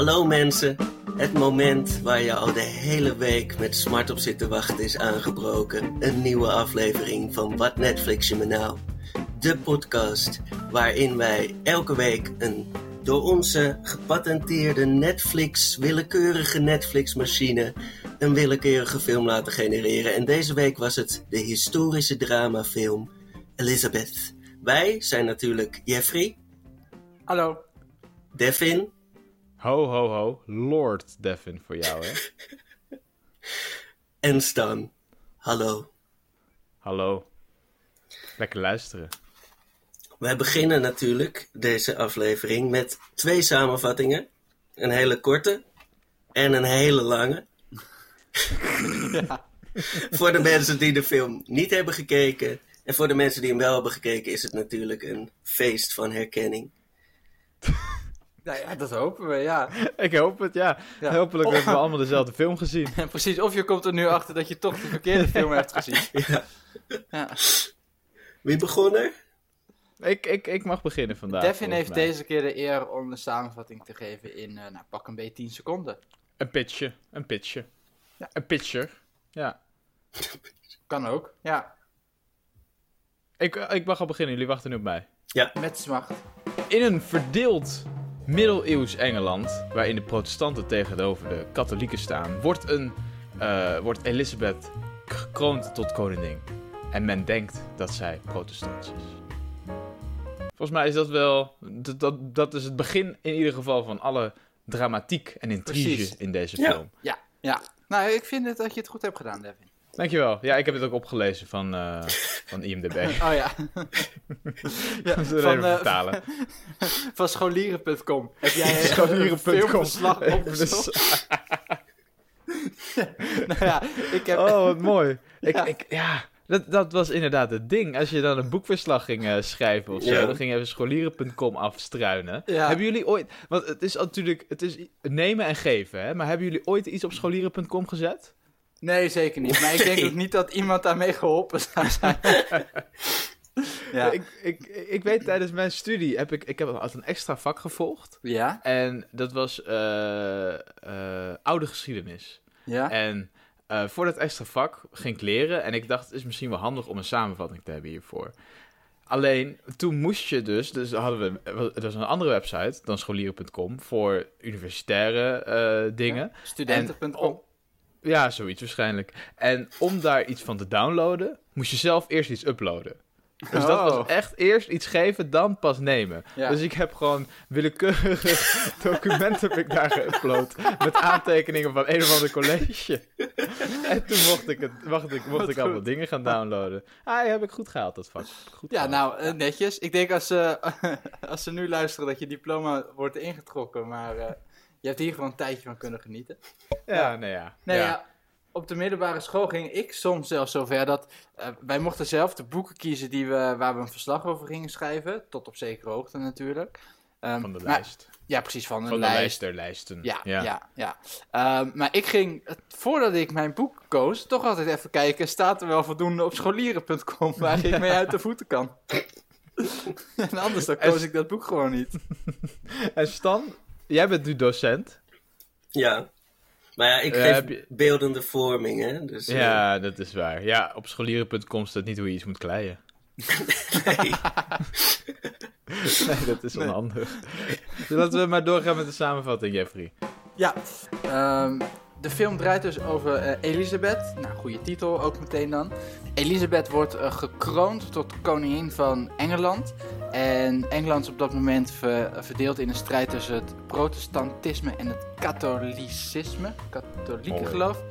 Hallo mensen, het moment waar je al de hele week met smart op zit te wachten is aangebroken. Een nieuwe aflevering van Wat Netflix je me nou? De podcast waarin wij elke week een door onze gepatenteerde Netflix, willekeurige Netflix-machine, een willekeurige film laten genereren. En deze week was het de historische dramafilm Elizabeth. Wij zijn natuurlijk Jeffrey, Hallo. Devin Ho, ho, ho. Lord Devin voor jou, hè? en Stan. Hallo. Hallo. Lekker luisteren. Wij beginnen natuurlijk deze aflevering met twee samenvattingen. Een hele korte en een hele lange. voor de mensen die de film niet hebben gekeken. En voor de mensen die hem wel hebben gekeken is het natuurlijk een feest van herkenning. Nou ja, dat hopen we, ja. Ik hoop het, ja. Ja. Hopelijk hebben we allemaal dezelfde film gezien. En precies, of je komt er nu achter dat je toch de verkeerde film hebt gezien. Ja. Ja. Wie begon er? Ik, ik, ik mag beginnen vandaag. Devin heeft mij. deze keer de eer om de samenvatting te geven in, eh, nou, pak een beetje 10 seconden. Een pitje. Een pitje. Ja. Een pitcher. Ja. Kan ook, ja. Ik, ik mag al beginnen, jullie wachten nu op mij. Ja, Met smacht. In een verdeeld middeleeuws Engeland, waarin de protestanten tegenover de katholieken staan, wordt, een, eh, wordt Elisabeth gekroond tot koningin. En men denkt dat zij protestant is. Volgens mij is dat wel, dat, dat, dat is het begin in ieder geval van alle dramatiek en intrige Precies. in deze Ja. film. Ja, ja. Nou, ik vind het dat je het goed hebt gedaan, Devin. Dankjewel. Ja, ik heb het ook opgelezen van, eh, van IMDb. Oh ja. ja Van, van, eh, vertalen. van scholieren.com. Heb jij een Scholieren.com. filmverslag Even opgezocht? nou ja, ik heb... Oh, wat mooi. Ik, Ja. ik, ja, dat, dat was inderdaad het ding. Als je dan een boekverslag ging eh, schrijven of zo, dan ging je even scholieren.com afstruinen. Ja. Hebben jullie ooit... Want het is natuurlijk... Het is nemen en geven, hè? Maar hebben jullie ooit iets op scholieren.com gezet? Nee, zeker niet. Maar ik denk ook niet dat iemand daarmee geholpen zou zijn. ja. Ik, ik, ik weet tijdens mijn studie, heb ik, ik heb altijd een extra vak gevolgd. ja? En dat was eh, eh, oude geschiedenis. Ja? En eh, voor dat extra vak ging ik leren. En ik dacht, het is misschien wel handig om een samenvatting te hebben hiervoor. Alleen, toen moest je dus... Dus hadden we... Het was een andere website dan scholieren.com... voor universitaire dingen. Studenten.com. Oh, ja, zoiets waarschijnlijk. En om daar iets van te downloaden... moest je zelf eerst iets uploaden. Dus dat Oh. was echt eerst iets geven, dan pas nemen. Ja. Dus ik heb gewoon willekeurige documenten heb ik daar geüpload. Met aantekeningen van een of ander college. En toen mocht ik, het, mocht ik, mocht ik allemaal dingen gaan downloaden. Ah, heb ik goed gehaald, dat vak. Goed Ja, gehaald. nou, eh, netjes. Ik denk als ze, als ze nu luisteren dat je diploma wordt ingetrokken. Maar eh, je hebt hier gewoon een tijdje van kunnen genieten. Ja, nee, ja. Nee, ja. ja. op de middelbare school ging ik soms zelfs zover dat eh, wij mochten zelf de boeken kiezen die we, waar we een verslag over gingen schrijven. Tot op zekere hoogte natuurlijk. Ehm, Van de maar- lijst. Ja, precies, van een de lijst. lijst der lijsten. Ja, ja, ja. Ehm, maar ik ging, voordat ik mijn boek koos, toch altijd even kijken, staat er wel voldoende op scholieren.com waar ik mee uit de voeten kan. en anders dan koos En- ik dat boek gewoon niet. En Stan, jij bent nu docent. ja. Maar ja, ik Eh, geef je- beeldende vorming, hè. Dus, eh, Ja, dat is waar. Ja, op scholieren.com staat niet hoe je iets moet kleien. nee. Nee, dat is onhandig. Dus laten we maar doorgaan met de samenvatting, Jeffrey. Ja, ehm, de film draait dus over eh, Elisabeth. Nou, goede titel ook meteen dan. Elisabeth wordt eh, gekroond tot koningin van Engeland. En Engeland is op dat moment ver- verdeeld in een strijd tussen het protestantisme en het katholicisme. Katholieke geloof.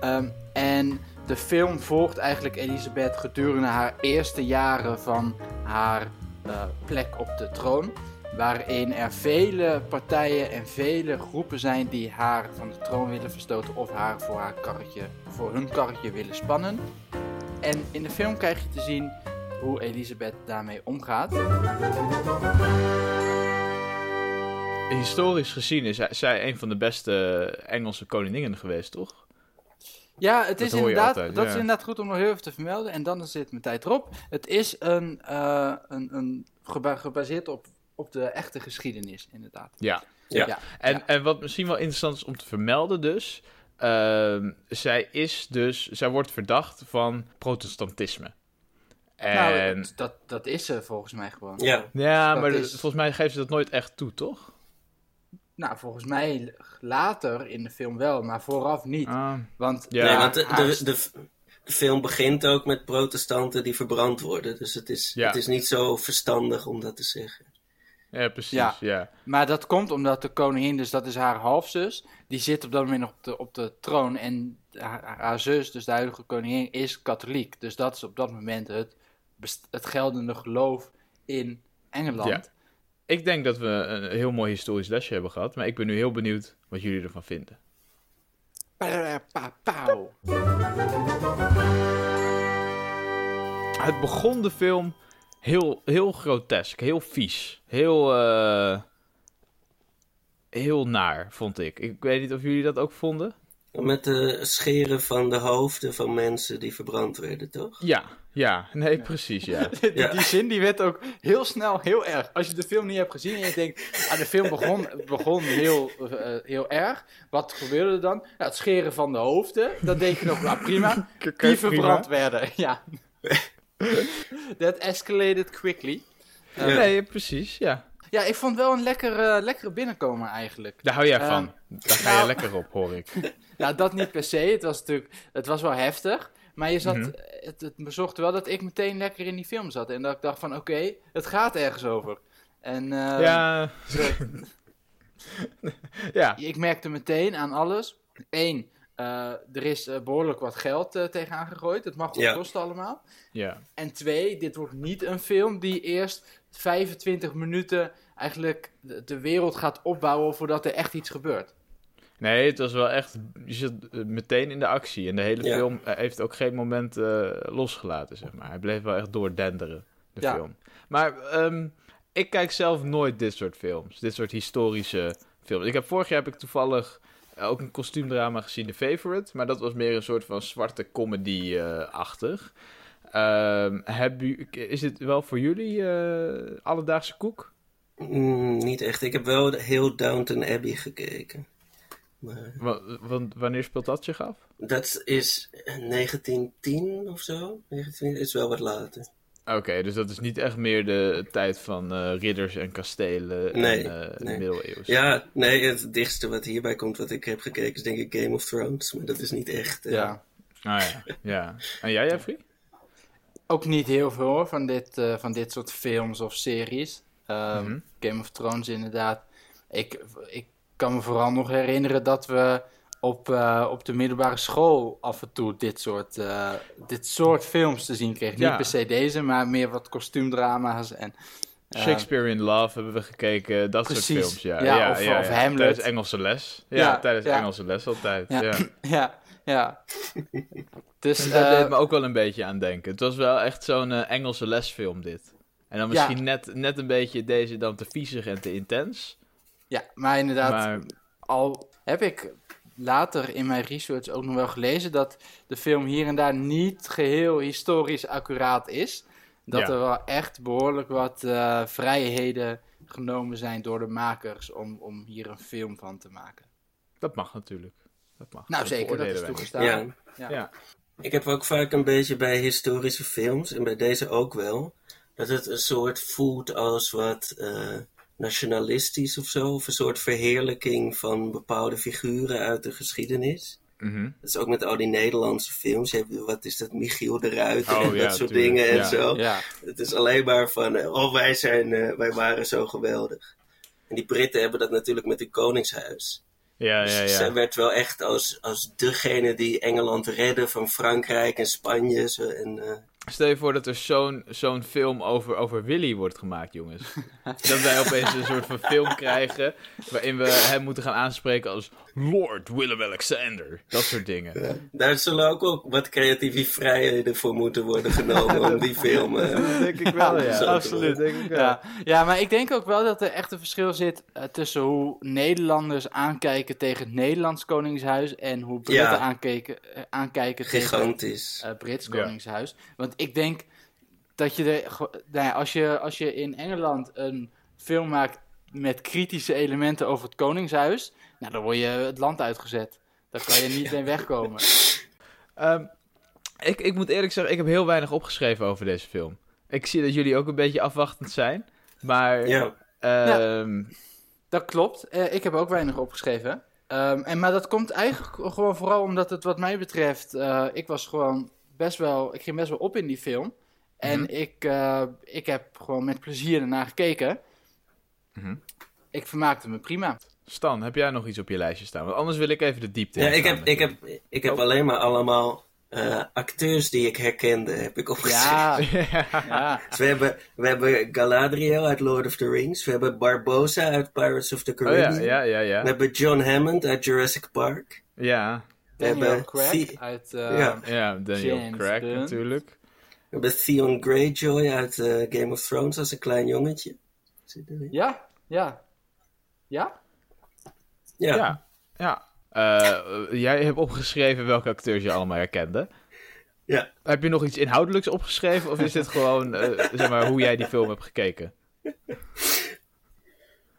Ehm, en de film volgt eigenlijk Elisabeth gedurende haar eerste jaren van haar eh, plek op de troon. Waarin er vele partijen en vele groepen zijn die haar van de troon willen verstoten of haar voor, haar karretje, voor hun karretje willen spannen. En in de film krijg je te zien hoe Elisabeth daarmee omgaat. Historisch gezien is zij- een van de beste Engelse koninginnen geweest, toch? Ja, het Dat is je inderdaad, altijd, dat ja. is inderdaad goed om nog heel even te vermelden. En dan zit mijn tijd erop. Het is een, eh, een, een geba- gebaseerd op, op de echte geschiedenis, inderdaad. Ja. Ja. Ja. En, Ja. en wat misschien wel interessant is om te vermelden dus... ehm, zij is dus... Zij wordt verdacht van protestantisme. En... Nou, dat, dat is ze volgens mij gewoon. Ja, ja, dat maar is- volgens mij geeft ze dat nooit echt toe, toch? Nou, volgens mij later in de film wel, maar vooraf niet. Ah, Want, Ja. nee, want de, haar- de, de, de film begint ook met protestanten die verbrand worden. Dus het is, Ja. het is niet zo verstandig om dat te zeggen. Ja, precies, Ja. ja. Maar dat komt omdat de koningin, dus dat is haar halfzus, die zit op dat moment nog op de, op de troon. En haar, haar zus, dus de huidige koningin, is katholiek. Dus dat is op dat moment het, het geldende geloof in Engeland. Ja. Ik denk dat we een heel mooi historisch lesje hebben gehad. Maar ik ben nu heel benieuwd wat jullie ervan vinden. Het begon de film heel, heel grotesk, heel vies. Heel, eh, heel naar, vond ik. Ik weet niet of jullie dat ook vonden. Met de scheren van de hoofden van mensen die verbrand werden, toch? Ja, ja, nee, precies, ja. die, Ja. die zin die werd ook heel snel heel erg. Als je de film niet hebt gezien en je denkt, ah, de film begon, begon heel, eh, heel erg. Wat gebeurde er dan? Nou, het scheren van de hoofden. Dan denk je nog, nou prima. Die verbrand werden, ja. That escalated quickly. Ja. Nee, precies, ja. Ja, ik vond wel een lekkere, lekkere binnenkomen eigenlijk. Daar hou jij Ehm, van. Daar ga je nou- lekker op, hoor ik. Nou, dat niet per se. Het was natuurlijk, het was wel heftig. Maar je zat, Mhm. het, het bezorgde wel dat ik meteen lekker in die film zat. En dat ik dacht van, oké, het gaat ergens over. En eh, ja, ja, ik merkte meteen aan alles. Eén, eh, er is eh, behoorlijk wat geld eh, tegenaan gegooid. Het mag wat Ja. kosten allemaal. ja. En twee, dit wordt niet een film die eerst 25 minuten eigenlijk de, de wereld gaat opbouwen voordat er echt iets gebeurt. Nee, het was wel echt... Je zit eh, meteen in de actie. En de hele Ja. film eh, heeft ook geen moment eh, losgelaten, zeg maar. Hij bleef wel echt doordenderen, de Ja. film. Maar ehm, ik kijk zelf nooit dit soort films. Dit soort historische films. Ik heb, vorig jaar heb ik toevallig eh, ook een kostuumdrama gezien, The Favorite. Maar dat was meer een soort van zwarte comedy-achtig. Ehm, heb u, is dit wel voor jullie eh, alledaagse koek? Mm, niet echt. Ik heb wel heel Downton Abbey gekeken. Maar Want wanneer speelt dat zich af? dat is 1910 of zo. 19, is wel wat later. Oké, dus dat is niet echt meer de tijd van eh, ridders en kastelen Nee, en eh, nee. middeleeuws. Ja, nee, het dichtste wat hierbij komt wat ik heb gekeken is denk ik Game of Thrones. Maar dat is niet echt. eh, Ja. Ah ja, ja. En jij, Jeffrey? Ook niet heel veel hoor, van dit, eh, van dit soort films of series. Ehm, Mhm. Game of Thrones inderdaad. Ik, ik kan me vooral nog herinneren dat we op, eh, op de middelbare school af en toe dit soort, eh, dit soort films te zien kregen. Ja. Niet per se deze, maar meer wat kostuumdrama's en... eh, Shakespeare in Love hebben we gekeken, dat Precies. soort films. Ja, Ja, ja, of- of. Hamlet. Tijdens Engelse les. Ja, tijdens. Engelse les altijd. Ja. Ja. Dus, eh, deed me ook wel een beetje aan denken. Het was wel echt zo'n Engelse lesfilm dit. En dan misschien net, net een beetje deze dan te viezig en te intens. ja, maar inderdaad, Maar al heb ik later in mijn research ook nog wel gelezen dat de film hier en daar niet geheel historisch accuraat is. Dat Ja. er wel echt behoorlijk wat eh, vrijheden genomen zijn door de makers om, om hier een film van te maken. dat mag natuurlijk. Dat mag. Nou Dat zeker, dat is toegestaan. Ja. Ja. Ja. Ik heb ook vaak een beetje bij historische films, en bij deze ook wel, dat het een soort voelt als wat eh, nationalistisch of zo, of een soort verheerlijking van bepaalde figuren uit de geschiedenis. Mhm. Dat is ook met al die Nederlandse films. Je hebt, wat is dat, Michiel de Ruiter Oh, en ja, dat soort tuurlijk. dingen en Ja. zo. Ja. Het is alleen maar van, eh, oh wij, zijn, eh, wij waren zo geweldig. En die Britten hebben dat natuurlijk met hun koningshuis. Ja, Dus ja, zij ja. werd wel echt als, als degene die Engeland redde van Frankrijk en Spanje. Zo, en, eh, Stel je voor dat er zo'n zo'n film over, over Willy wordt gemaakt, jongens. dat wij opeens een soort van film krijgen waarin we hem moeten gaan aanspreken als Lord Willem-Alexander. Dat soort dingen. daar zullen ook wel wat creatieve vrijheden voor moeten worden genomen om die film. eh, Dat denk ik wel, ja. Absoluut, denk ik wel. Ja. ja, maar ik denk ook wel dat er echt een verschil zit eh, tussen hoe Nederlanders aankijken tegen het Nederlands Koningshuis en hoe Britten Ja. aankijken, eh, aankijken tegen eh Brits Ja. Koningshuis. Want ik denk dat je er, nou ja, als je, als je in Engeland een film maakt met kritische elementen over het Koningshuis, nou, dan word je het land uitgezet. Daar kan je niet mee wegkomen. Ehm, ik, ik moet eerlijk zeggen, ik heb heel weinig opgeschreven over deze film. Ik zie dat jullie ook een beetje afwachtend zijn. Maar Ja. ehm, Dat klopt. Eh, ik heb ook weinig opgeschreven. Ehm, en, maar dat komt eigenlijk gewoon vooral omdat het wat mij betreft... eh, ik was gewoon best wel... Ik ging best wel op in die film. En Mhm. ik, eh, ik heb gewoon met plezier ernaar gekeken. Mhm. Ik vermaakte me prima. Stan, heb jij nog iets op je lijstje staan? Want anders wil ik even de diepte Ja, in ik heb, ik heb, ik heb Oh. alleen maar allemaal eh, acteurs die ik herkende, heb ik opgeschreven. Ja, ja. ja. Dus we hebben, we hebben Galadriel uit Lord of the Rings. We hebben Barbosa uit Pirates of the Oh ja, Caribbean. ja, ja, We ja. hebben John Hammond uit Jurassic Park. Ja, Daniel hebben Craig uit... Ja. eh, ja Daniel James Craig natuurlijk. We hebben Theon Greyjoy uit eh, Game of Thrones als een klein jongetje. Zit erin. ja, ja. Ja? Ja. Ja, ja. Eh, jij hebt opgeschreven welke acteurs je allemaal herkende. Ja. Heb je nog iets inhoudelijks opgeschreven? Of is dit gewoon eh, zeg maar, hoe jij die film hebt gekeken?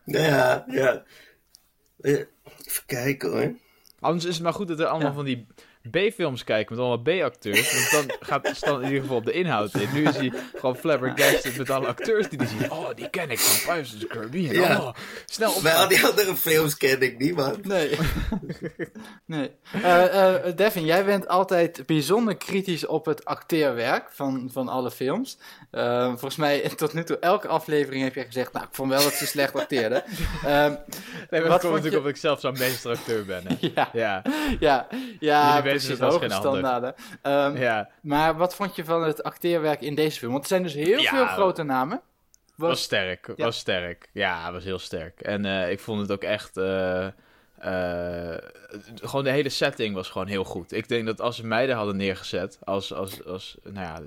Ja, ja. Eh, Even kijken hoor. Anders is het maar goed dat er allemaal Ja. van die B-films kijken met allemaal B-acteurs. Want dan gaat Stan in ieder geval op de inhoud in. Nu is hij gewoon flabbergasted met alle acteurs die hij ziet. Oh, die ken ik van Pirates of the Caribbean. Ja. Oh, snel op. Al die andere films ken ik niemand. Nee. nee. Eh, eh, Devin, jij bent altijd bijzonder kritisch op het acteerwerk van, van alle films. Eh, volgens mij tot nu toe elke aflevering heb je gezegd, nou, ik vond wel dat ze slecht acteerden. Ehm, Nee, maar dat komt natuurlijk je- omdat ik zelf zo'n meesteracteur ben. Hè. ja, Ja, ja, weten als hoge geen standaarden. Ehm, ja. Maar wat vond je van het acteerwerk in deze film? Want er zijn dus heel Ja. veel grote namen. Was sterk, Ja. was sterk. Ja, was heel sterk. En eh, ik vond het ook echt... eh, eh, gewoon de hele setting was gewoon heel goed. Ik denk dat als ze mij er hadden neergezet als, als, als nou ja,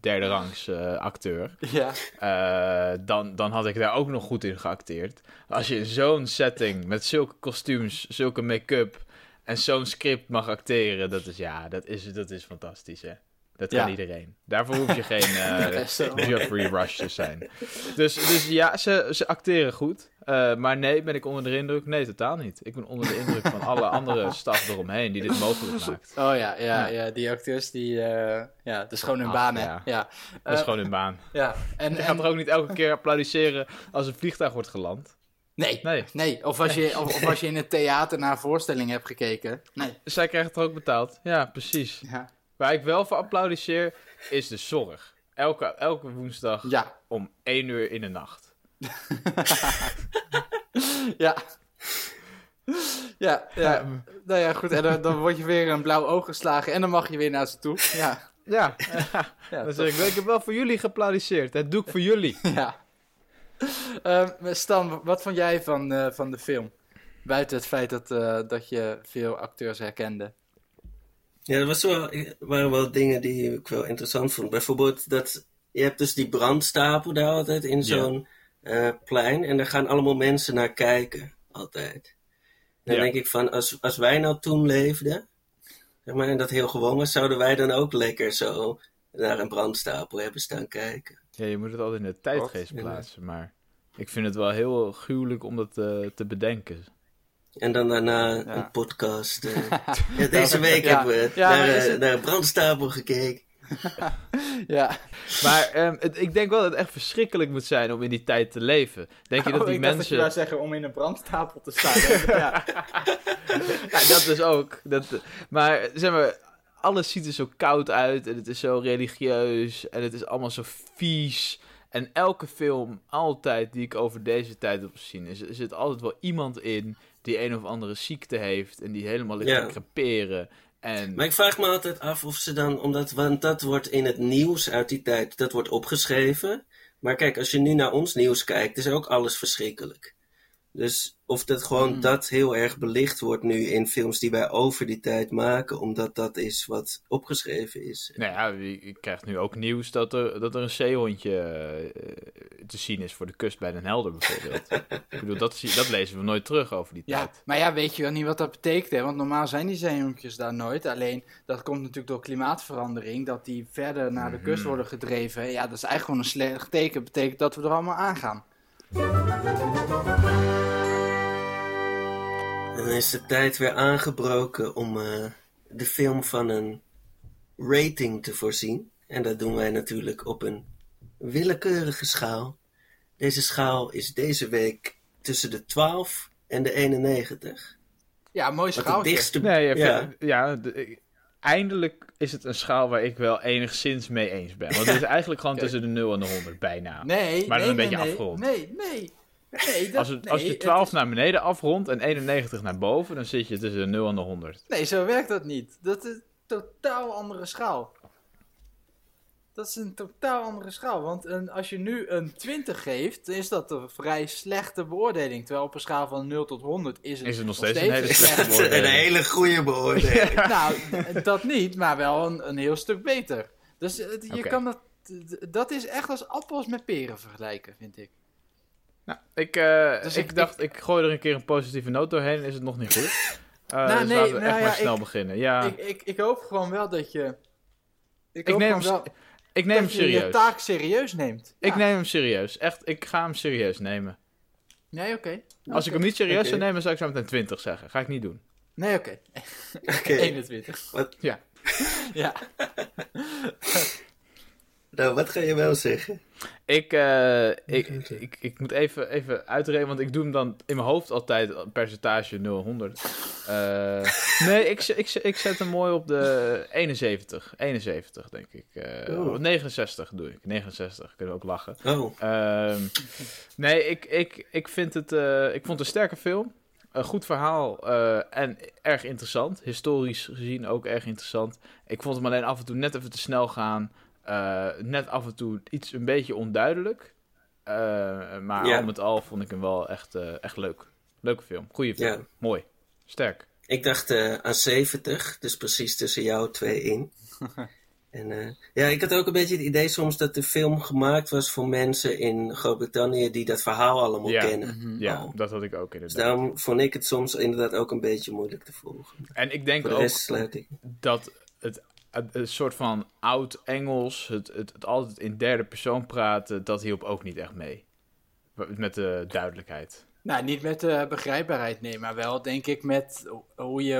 derde rangs acteur... Ja, dan, dan had ik daar ook nog goed in geacteerd. Als je in zo'n setting met zulke kostuums, zulke make-up en zo'n script mag acteren, dat is ja, dat is, dat is fantastisch hè. Dat kan Ja. iedereen. Daarvoor hoef je geen eh, Best wel. Geoffrey Rush te zijn. Dus, dus ja, ze, ze acteren goed. Eh, maar nee, ben ik onder de indruk? Nee, totaal niet. Ik ben onder de indruk van alle andere staf eromheen die dit mogelijk maakt. oh ja, ja, ja, die acteurs die, eh, ja, dat is gewoon hun baan, hè. ja. Ja, Dat is Eh, gewoon hun baan. ja. En, Je gaat er ook niet elke keer applaudisseren als een vliegtuig wordt geland. Nee, Nee. nee. Of, als je, of, of als je in het theater naar een voorstelling hebt gekeken. Nee. Zij krijgen het er ook betaald. Ja, precies. Ja, Waar ik wel voor applaudisseer, is de zorg. Elke, elke woensdag ja. om 1 uur in de nacht. ja. Ja, ja. Nou ja, goed. En dan, dan word je weer een blauw oog geslagen en dan mag je weer naar ze toe. Ja, Ja, ja, dan zeg ik, ik heb wel voor jullie geapplaudiseerd. Dat doe ik voor jullie. Ja. Ehm, Stan, wat vond jij van, eh, van de film? Buiten het feit dat, eh, dat je veel acteurs herkende. Ja, er was wel, waren wel dingen die ik wel interessant vond. Bijvoorbeeld dat je hebt dus die brandstapel daar altijd in zo'n eh, plein. En daar gaan allemaal mensen naar kijken. Altijd. Dan Ja. denk ik van, als, als wij nou toen leefden, zeg maar, en dat heel gewoon was, zouden wij dan ook lekker zo naar een brandstapel hebben staan kijken. Ja, je moet het altijd in de tijdgeest Wat? plaatsen, maar ik vind het wel heel gruwelijk om dat eh, te bedenken. En dan daarna Ja. een podcast. eh. ja, deze week Ja. hebben we Ja, naar, eh, het- naar een brandstapel gekeken. Ja. Maar ehm, het- ik denk wel dat het echt verschrikkelijk moet zijn om in die tijd te leven. Denk je dat Oh, die ik mensen... dat je zeggen om in een brandstapel te staan. ja. Ja, dat dus ook. Dat, maar zeg maar, alles ziet er zo koud uit en het is zo religieus en het is allemaal zo vies. En elke film, altijd die ik over deze tijd heb gezien, is, er zit altijd wel iemand in die een of andere ziekte heeft en die helemaal ligt Ja. te creperen. En Maar ik vraag me altijd af of ze dan, omdat, want dat wordt in het nieuws uit die tijd, dat wordt opgeschreven. Maar kijk, als je nu naar ons nieuws kijkt, is ook alles verschrikkelijk. Dus of dat gewoon Hmm. dat heel erg belicht wordt nu in films die wij over die tijd maken, omdat dat is wat opgeschreven is. nou ja, je krijgt nu ook nieuws dat er, dat er een zeehondje eh, te zien is voor de kust bij Den Helder bijvoorbeeld. ik bedoel, dat, zie, dat lezen we nooit terug over die ja, tijd. maar ja, weet je wel niet wat dat betekent, hè? Want normaal zijn die zeehonkjes daar nooit. Alleen, dat komt natuurlijk door klimaatverandering, dat die verder naar de kust Mhm. worden gedreven. Ja, dat is eigenlijk gewoon een slecht teken. betekent dat we er allemaal aangaan. Dan is de tijd weer aangebroken om eh, de film van een rating te voorzien. En dat doen wij natuurlijk op een willekeurige schaal. Deze schaal is deze week tussen de 12 en de 91. Ja, mooi schaaltje. dichtste... Nee, ja, ja. ja de- ik- eindelijk is het een schaal waar ik wel enigszins mee eens ben. Want het is eigenlijk gewoon tussen de 0 en de 100, bijna. Nee, Maar dan nee, een nee, beetje afgerond. Nee, nee. nee dat, Als, het, als je 12 is- naar beneden afrondt en 91 naar boven, dan zit je tussen de 0 en de 100. Nee, zo werkt dat niet. Dat is een totaal andere schaal. Dat is een totaal andere schaal. Want een, als je nu een 20 geeft, dan is dat een vrij slechte beoordeling. Terwijl op een schaal van 0 tot 100 is het, Is het nog steeds een hele slechte Dat is beoordeling. een hele goede beoordeling. Nou, dat niet, maar wel een, een heel stuk beter. Dus het- je kan dat... Dat is echt als appels met peren vergelijken, vind ik. Nou, ik, eh, Dus ik, ik- dacht, ik gooi er een keer een positieve noot doorheen, is het nog niet goed. Eh Nou, dus nee, laten we nou echt ja, maar snel ik- beginnen. Ja, Ik, ik, ik hoop gewoon wel dat je... Ik, Ik hoop neem wel ik neem hem dat je je serieus. taak serieus neemt. Ik Ja. neem hem serieus. Echt, ik ga hem serieus nemen. Nee, oké. Als ik hem niet serieus Oké. zou nemen, zou ik zo meteen 20 zeggen. Ga ik niet doen. Nee, oké. Oké. 21. Wat? Ja. Ja. Nou, wat ga je wel zeggen? Ik, eh, ik, ik, ik moet even, even uitrekenen, want ik doe hem dan in mijn hoofd altijd percentage 0-100. Eh, nee, ik, ik, ik zet hem mooi op de 71. 71, denk ik. Eh, Oh. 69 doe ik. 69, kunnen we ook lachen. Oh, Ehm, nee, ik, ik, ik vind het. ik vond het een sterke film. Een goed verhaal en erg interessant. Historisch gezien ook erg interessant. Ik vond hem alleen af en toe net even te snel gaan. Eh, net af en toe iets een beetje onduidelijk. Eh, maar Ja. al met al vond ik hem wel echt, eh, echt leuk. Leuke film. Goeie film. Ja. Mooi. Sterk. ik dacht eh, aan 70, dus precies tussen jou twee in. En eh, ja, ik had ook een beetje het idee soms dat de film gemaakt was voor mensen in Groot-Brittannië die dat verhaal allemaal Ja. kennen. Ja, Oh. dat had ik ook Dus inderdaad. daarom vond ik het soms inderdaad ook een beetje moeilijk te volgen. En ik denk Voor de ook rest sluit ik. dat het, het soort van oud-Engels, het, het, het altijd in derde persoon praten, dat hielp ook niet echt mee. Met de duidelijkheid. Nou, niet met de begrijpbaarheid, nee, maar wel denk ik met hoe je,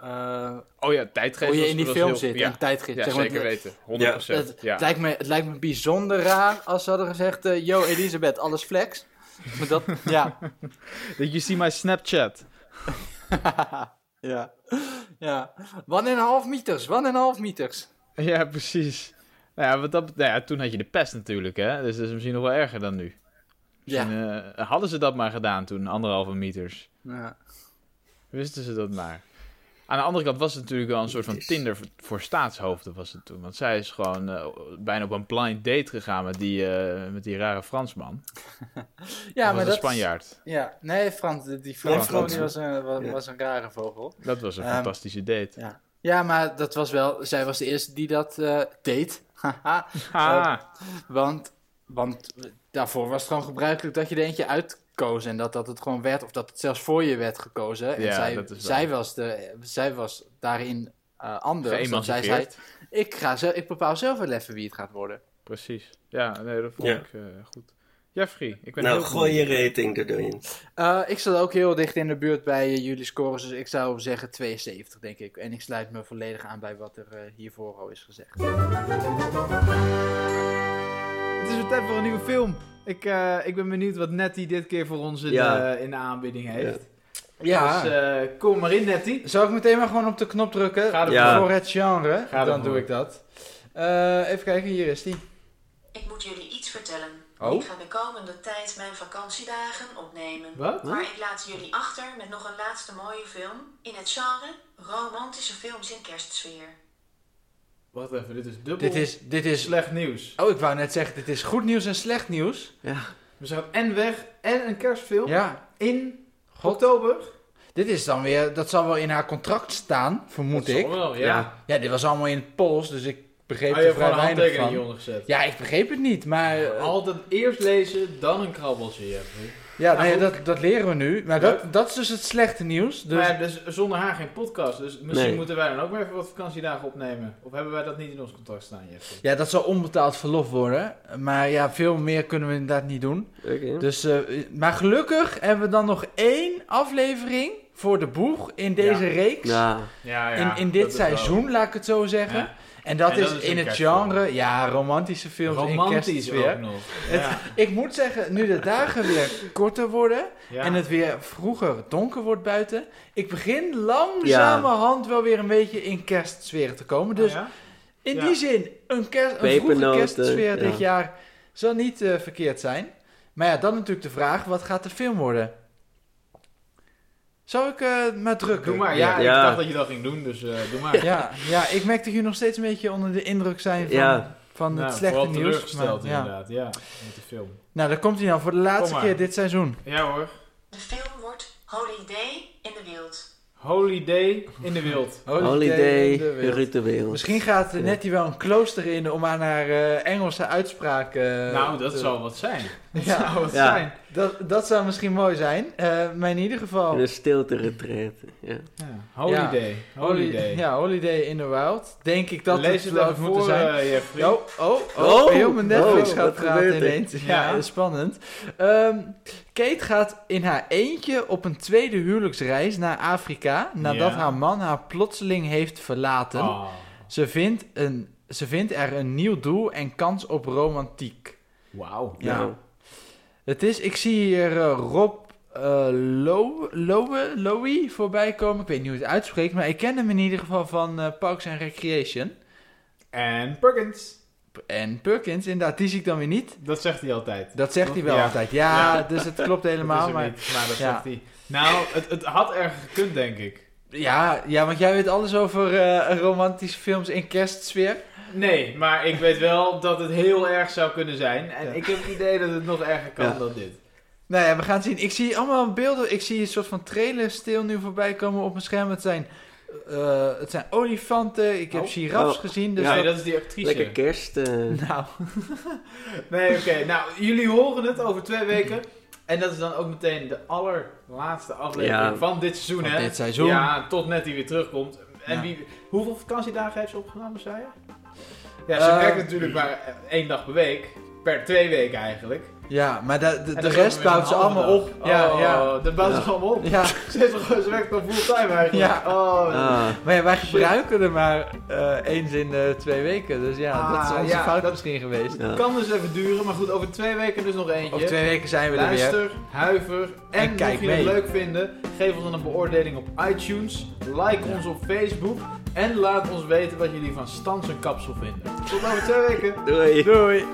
eh, eh, Oh ja, tijdgeest. hoe je in die film heel- zit. Ja, En tijdgeest. ja zeg maar, zeker het- weten. 100%. Het, ja. het, lijkt me, het lijkt me bijzonder raar als ze hadden gezegd: eh, Yo, Elisabeth, alles flex. Maar dat, ja. Did you see my Snapchat? ja. Ja. One en een half meters, one en een half meters. Ja, precies. Nou ja, wat dat, nou ja, toen had je de pest natuurlijk, hè. Dus dat is misschien nog wel erger dan nu. Ja. Eh, hadden ze dat maar gedaan toen, anderhalve meters. ja. Wisten ze dat maar. Aan de andere kant was het natuurlijk wel een soort van Tinder voor, staatshoofden was het toen. Want zij is gewoon eh, bijna op een blind date gegaan met die, eh, met die rare Fransman. Ja, maar een dat. Spanjaard. Ja, nee, Frans, die Frans Frans. die was een, was, Ja. was een rare vogel. Dat was een Ehm, fantastische date. Ja. ja, maar dat was wel, zij was de eerste die dat eh, deed. Haha. Ah, want, want daarvoor was het gewoon gebruikelijk dat je er eentje uitkoos en dat dat het gewoon werd, of dat het zelfs voor je werd gekozen. En Ja, zij, dat is wel- zij, was de, zij was daarin eh anders. Want zij zei, ik, ga zelf, ik bepaal zelf wel even wie het gaat worden. Precies. Ja, nee, dat vond Ja. ik eh, goed. Jeffrey, ik ben Nou, gooi je rating er doorheen. Eh, ik zat ook heel dicht in de buurt bij jullie scores, dus ik zou zeggen 72, denk ik. En ik sluit me volledig aan bij wat er hiervoor al is gezegd. Het is weer tijd voor een nieuwe film. Ik, eh, ik ben benieuwd wat Nettie dit keer voor ons in, Ja. de, in de aanbieding heeft. Ja, Dus eh, kom maar in, Nettie. Zal ik meteen maar gewoon op de knop drukken? Ga ervoor. Ja. Voor het genre. Ga Dan doe ik dat. Eh, even kijken, hier is die. Ik moet jullie iets vertellen. Oh? Ik ga de komende tijd mijn vakantiedagen opnemen. Wat? Maar ik laat jullie achter met nog een laatste mooie film. In het genre romantische films in kerstsfeer. Wacht even, dit is dubbel Dit is, dit is... slecht nieuws. Oh, ik wou net zeggen, dit is goed nieuws en slecht nieuws. Ja, We gaan en weg en een kerstfilm Ja, in God. oktober. dit is dan weer... Dat zal wel in haar contract staan, vermoed Dat ik. zal wel, ja. Ja. Ja, dit was allemaal in het Pools, dus ik begreep Oh, je er hebt vrij gewoon een weinig handtekening van. hieronder gezet. Ja, ik begreep het niet, maar... Altijd eerst lezen, dan een krabbeltje, Jeffrey. Ja, Nou, nee, dat, dat leren we nu. Maar dat, dat is dus het slechte nieuws. Dus, Maar ja, dus zonder haar geen podcast. Dus misschien Nee. moeten wij dan ook maar even wat vakantiedagen opnemen. Of hebben wij dat niet in ons contract staan, Jeffrey? ja, dat zal onbetaald verlof worden. Maar ja, veel meer kunnen we inderdaad niet doen. Oké. Dus, eh, maar gelukkig hebben we dan nog één aflevering voor de boeg in deze Ja. reeks. Ja, Ja, in, in dit seizoen, laat ik het zo zeggen. En dat En is dat is in het genre, ja, romantische films in Romantisch kerstsfeer. ook nog. Het- Ja. Ik moet zeggen, nu de dagen weer korter worden Ja. en het weer vroeger donker wordt buiten, ik begin langzamerhand wel weer een beetje in kerstsfeer te komen. Dus ja? in Ja. die zin, een, kerst, een vroege kerstsfeer ja. dit jaar zal niet eh, verkeerd zijn. Maar ja, dan natuurlijk de vraag, wat gaat de film worden? Zou ik eh maar drukken? Doe maar. Ja, Ja. ik dacht dat je dat ging doen, dus eh, doe maar. Ja, ja, ik merk dat jullie nog steeds een beetje onder de indruk zijn van, Ja. van Nou, het slechte vooral nieuws. teleurgesteld maar, ja. inderdaad, ja, met de film. Nou, daar komt hij dan voor de laatste keer dit seizoen. Ja hoor. De film wordt Holiday in the Wild. Holiday in de wild. holiday in de wereld. ritueel. Misschien gaat Ja. Nettie wel een klooster in om aan haar eh, Engelse uitspraak eh, nou, dat te- zou wat zijn. Dat Ja. zou wat Ja. zijn. Dat, dat zou misschien mooi zijn. Eh, maar in ieder geval... In een stilte retreat. Ja. Ja. Holiday. Holiday. Ja, Holiday in the Wild. Denk ik dat Lees het wel moeten voor, zijn. Jeffrey. Oh, oh, oh, Oh, heel mijn Netflix oh, gaat praten ineens. Ja, Ja. dat is spannend. Ehm, Kate gaat in haar eentje op een tweede huwelijksreis naar Afrika... nadat Ja. haar man haar plotseling heeft verlaten. Oh. Ze, vindt een, ze vindt er een nieuw doel en kans op romantiek. Wauw. Ja. Het is, ik zie hier eh, Rob eh Lowe, Lowe, Lowy voorbij komen. Ik weet niet hoe het uitspreekt, maar ik ken hem in ieder geval van eh, Parks and Recreation. En Perkins. En Perkins, inderdaad, die zie ik dan weer niet. Dat zegt hij altijd. Dat zegt hij wel Ja. altijd. Ja, Ja. dus het klopt helemaal. Maar, niet, maar dat ja. zegt hij. Nou, het, het had erg gekund, denk ik. ja, ja, want jij weet alles over eh, romantische films in kerstsfeer. Nee, maar ik weet wel dat het heel erg zou kunnen zijn. En ik heb het idee dat het nog erger kan dan dit. Nou ja, we gaan het zien. Ik zie allemaal beelden. Ik zie een soort van trailer stil nu voorbij komen op mijn scherm. Het zijn, eh, het zijn olifanten. Ik heb Oh. giraffes Oh. gezien. Dus Ja. nee, dat- dat is die actrice. lekker kerst. eh. Nou, Nee, oké. Nou, jullie horen het over twee weken. En dat is dan ook meteen de allerlaatste aflevering Ja. van dit seizoen, Van hè? dit seizoen. Ja, tot net die weer terugkomt. En Ja. wie, hoeveel vakantiedagen heeft ze opgenomen, zei je? Ja, ze Eh, werkt natuurlijk maar één dag per week. Per twee weken eigenlijk. Ja, maar de, de, rest bouwt ze een allemaal dag. op. Ja, oh, ja. Dat bouwt ze Ja. allemaal op. Ja, Ze, heeft toch- ze werkt al fulltime eigenlijk. Ja. Oh, Ah, maar ja, wij gebruiken er maar eh, eens in de twee weken. Dus ja, Ah, dat is onze ja, fout dat- misschien geweest. ja. Kan dus even duren, maar goed, over twee weken dus nog eentje. Over twee weken zijn we er weer. Luister, huiver en, En kijk mocht je mee. het leuk vinden, geef ons dan een beoordeling op iTunes, like ons op Facebook en laat ons weten wat jullie van Stans en Kapsel vinden. Tot over twee weken. Doei. Doei!